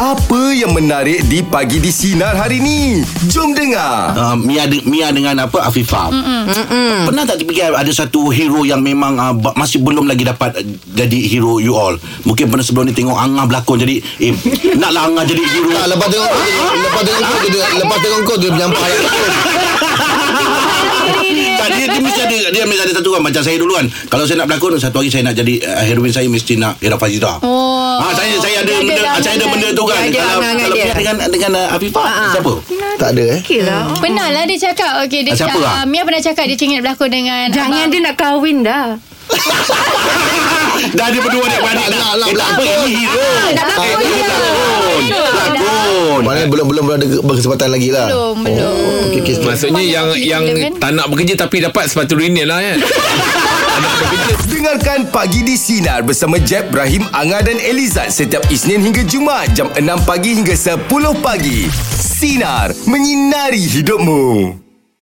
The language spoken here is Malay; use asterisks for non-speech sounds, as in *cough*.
Apa yang menarik di Pagi di Sinar hari ni? Jom dengar. uh, Mia, de, Mia dengan apa Afifah. Mm-mm. Pernah tak terfikir ada satu hero yang memang uh, masih belum lagi dapat uh, jadi hero you all. Mungkin pernah sebelum ni tengok Angah berlakon jadi eh naklah Angah jadi hero. Tak, lepas tengok lepas tengok kau dia, lepas tengok kau dia menyampah ayat tak, dia, dia mesti ada dia mesti ada satu kan macam saya dulu kan. Kalau saya nak berlakon satu hari saya nak jadi uh, heroin saya mesti nak Ira Fazira. Oh. Ah saya benda saya ada benda tu kan. Dia Kalau angan-angan kalau dia. Dengan dengan uh, Afifah siapa? Tak ada eh. Okey lah. Pernah lah dia cakap Okay dia Ah, siapa cakap lah? Mia pernah cakap Dia ingin berlakon dengan Jangan abang. dia nak kahwin dah. *laughs* Dah ada berdua dia beradik dah. nak lah Eh, apa ini hero. Nak berlakon Eh, Berlakon. Maknanya belum belum ada berkesempatan lagi lah. Belum Belum Oh, okey okey. Maksudnya yang yang Kan? tak nak bekerja tapi dapat sepatu renil lah kan. *laughs* Dengarkan Pagi di Sinar bersama Jeb, Ibrahim, Anga dan Elizad setiap Isnin hingga Jumaat jam 6 pagi hingga 10 pagi. Sinar. Menyinari hidupmu.